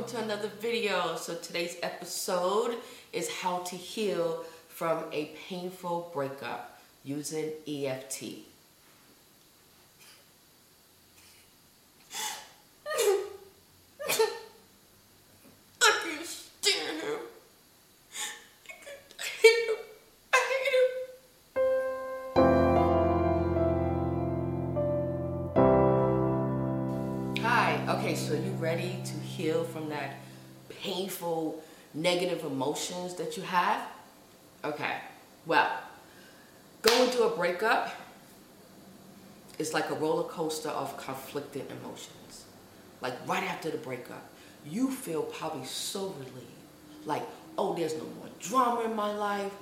welcome to another video. So today's episode is how to heal from a painful breakup using EFT. Heal from that painful negative emotions that you have? Okay, well, going through a breakup is like a roller coaster of conflicting emotions. Like right after the breakup, you feel probably so relieved. Like, oh, there's no more drama in my life.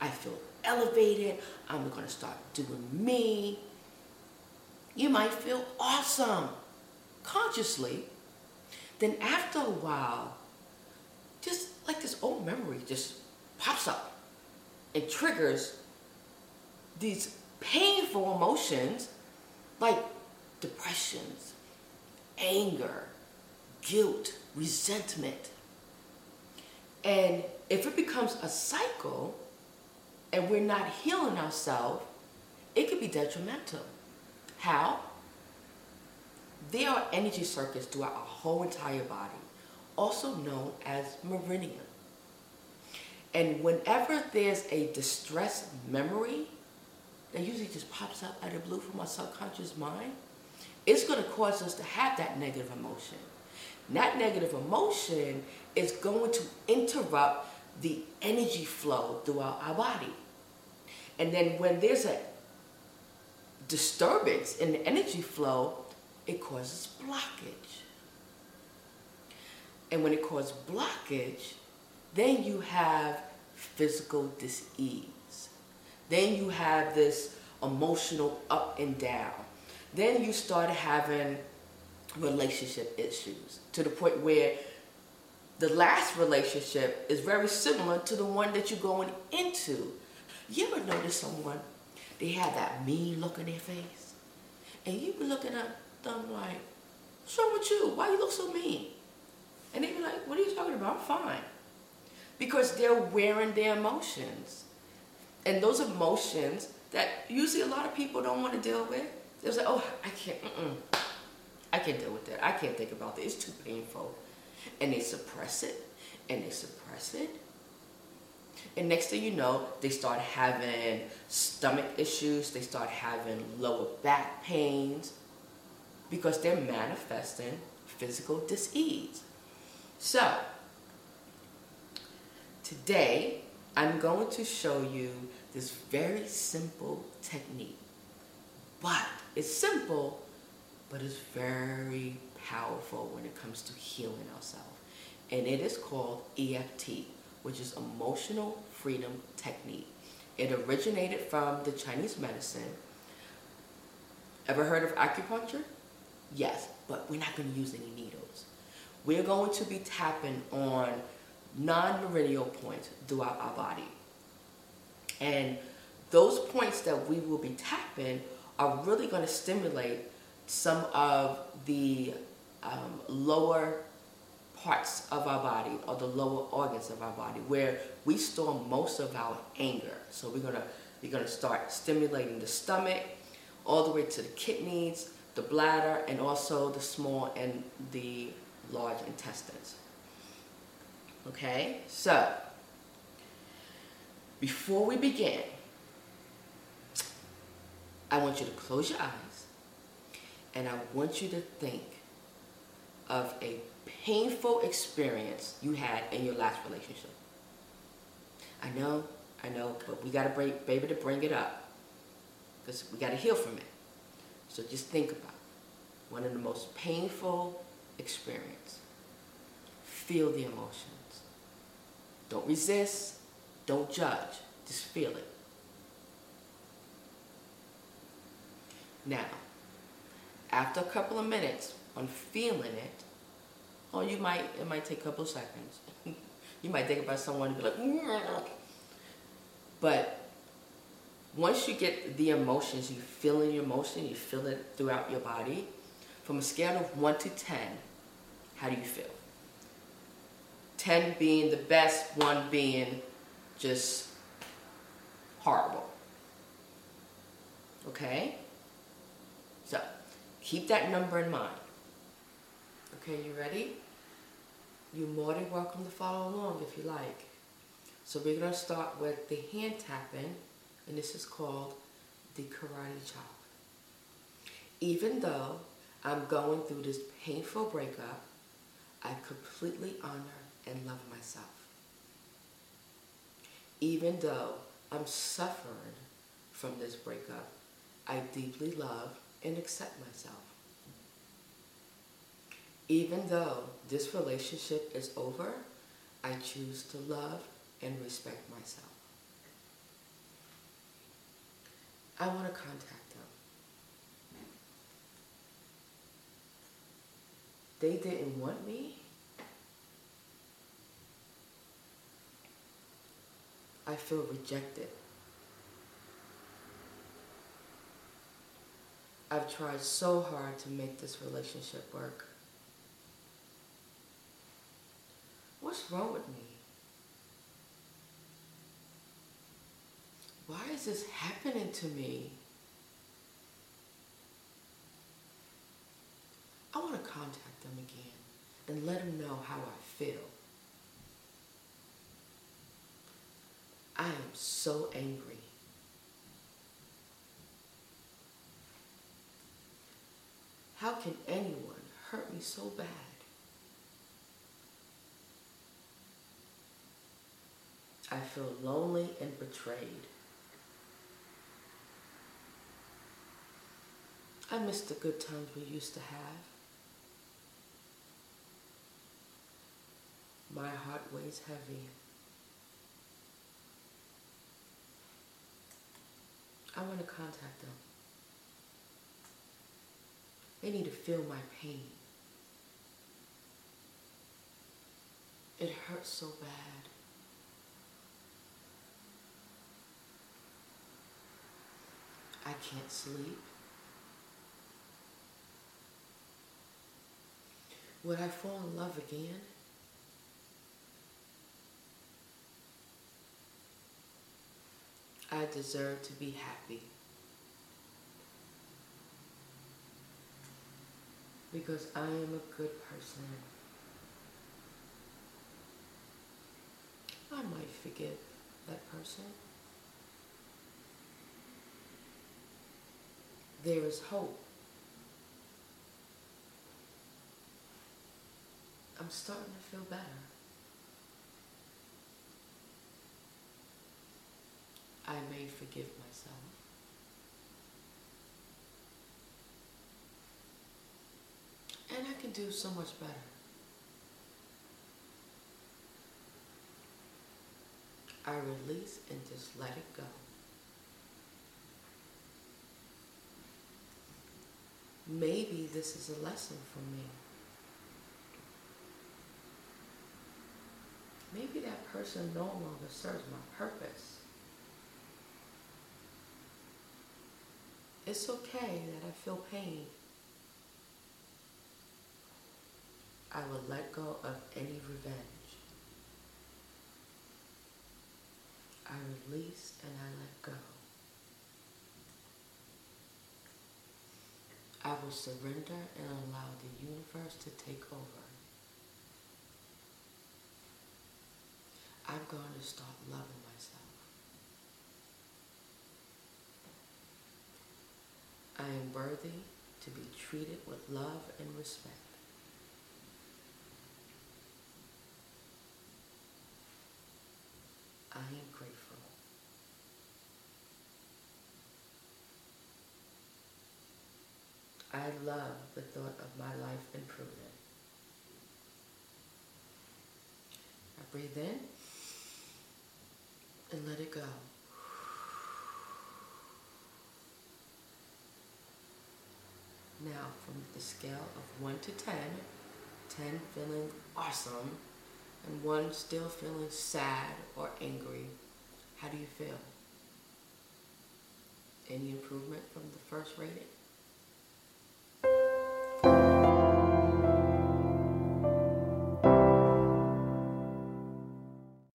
I feel elevated. I'm gonna start doing me. You might feel awesome consciously, then after a while, just like this old memory just pops up and triggers these painful emotions like depressions, anger, guilt, resentment. And if it becomes a cycle and we're not healing ourselves, it could be detrimental. How? There are energy circuits throughout our whole entire body, also known as meridian. And whenever there's a distress memory that usually just pops up out of blue from our subconscious mind, it's going to cause us to have that negative emotion. That negative emotion is going to interrupt the energy flow throughout our body. And then when there's a disturbance in the energy flow, it causes blockage. And when it causes blockage, then you have physical disease. Then you have this emotional up and down. Then you start having relationship issues to the point where the last relationship is very similar to the one that you're going into. You ever notice someone, they have that mean look on their face? And you be looking at I'm like, what's wrong with you? Why you look so mean? And they be like, what are you talking about? I'm fine. Because they're wearing their emotions. And those emotions that usually a lot of people don't want to deal with, they're like, oh, I can't, mm-mm. I can't deal with that. I can't think about that. It's too painful. And they suppress it, and they suppress it. And next thing you know, they start having stomach issues, they start having lower back pains, because they're manifesting physical disease. So, today I'm going to show you this very simple technique. But it's simple, but it's very powerful when it comes to healing ourselves. And it is called EFT, which is Emotional Freedom Technique. It originated from the Chinese medicine. Ever heard of acupuncture? Yes, but we're not going to use any needles. We're going to be tapping on non-meridial points throughout our body. And those points that we will be tapping are really going to stimulate some of the um, lower parts of our body or the lower organs of our body where we store most of our anger. So we're gonna we're gonna start stimulating the stomach all the way to the kidneys, the bladder, and also the small and the large intestines. Okay, so before we begin, I want you to close your eyes and I want you to think of a painful experience you had in your last relationship. I know, I know, but we gotta be able to bring it up because we gotta heal from it. So just think about it. one of the most painful experience. Feel the emotions. Don't resist. Don't judge. Just feel it. Now, after a couple of minutes on feeling it, or you might, it might take a couple of seconds. you might think about someone and be like, Nyah. but once you get the emotions, you feel in your emotion, you feel it throughout your body, from a scale of 1 to 10, how do you feel? 10 being the best, 1 being just horrible. Okay? So, keep that number in mind. Okay, you ready? You're more than welcome to follow along if you like. So we're going to start with the hand tapping, and this is called the karate chop. Even though I'm going through this painful breakup, I completely honor and love myself. Even though I'm suffering from this breakup, I deeply love and accept myself. Even though this relationship is over, I choose to love and respect myself. I want to contact them. They didn't want me. I feel rejected. I've tried so hard to make this relationship work. What's wrong with me? Why is this happening to me? I want to contact them again and let them know how I feel. I am so angry. How can anyone hurt me so bad? I feel lonely and betrayed. I miss the good times we used to have. My heart weighs heavy. I want to contact them. They need to feel my pain. It hurts so bad. I can't sleep. Would I fall in love again? I deserve to be happy. Because I am a good person. I might forgive that person. There is hope. I'm starting to feel better. I may forgive myself. And I can do so much better. I release and just let it go. Maybe this is a lesson for me. Maybe that person no longer serves my purpose. It's okay that I feel pain. I will let go of any revenge. I release and I let go. I will surrender and allow the universe to take over. I'm going to start loving myself. I am worthy to be treated with love and respect. I am grateful. I love the thought of my life improving. I breathe in and let it go. Now, from the scale of 1 to 10, 10 feeling awesome, and 1 still feeling sad or angry, how do you feel? Any improvement from the first rating?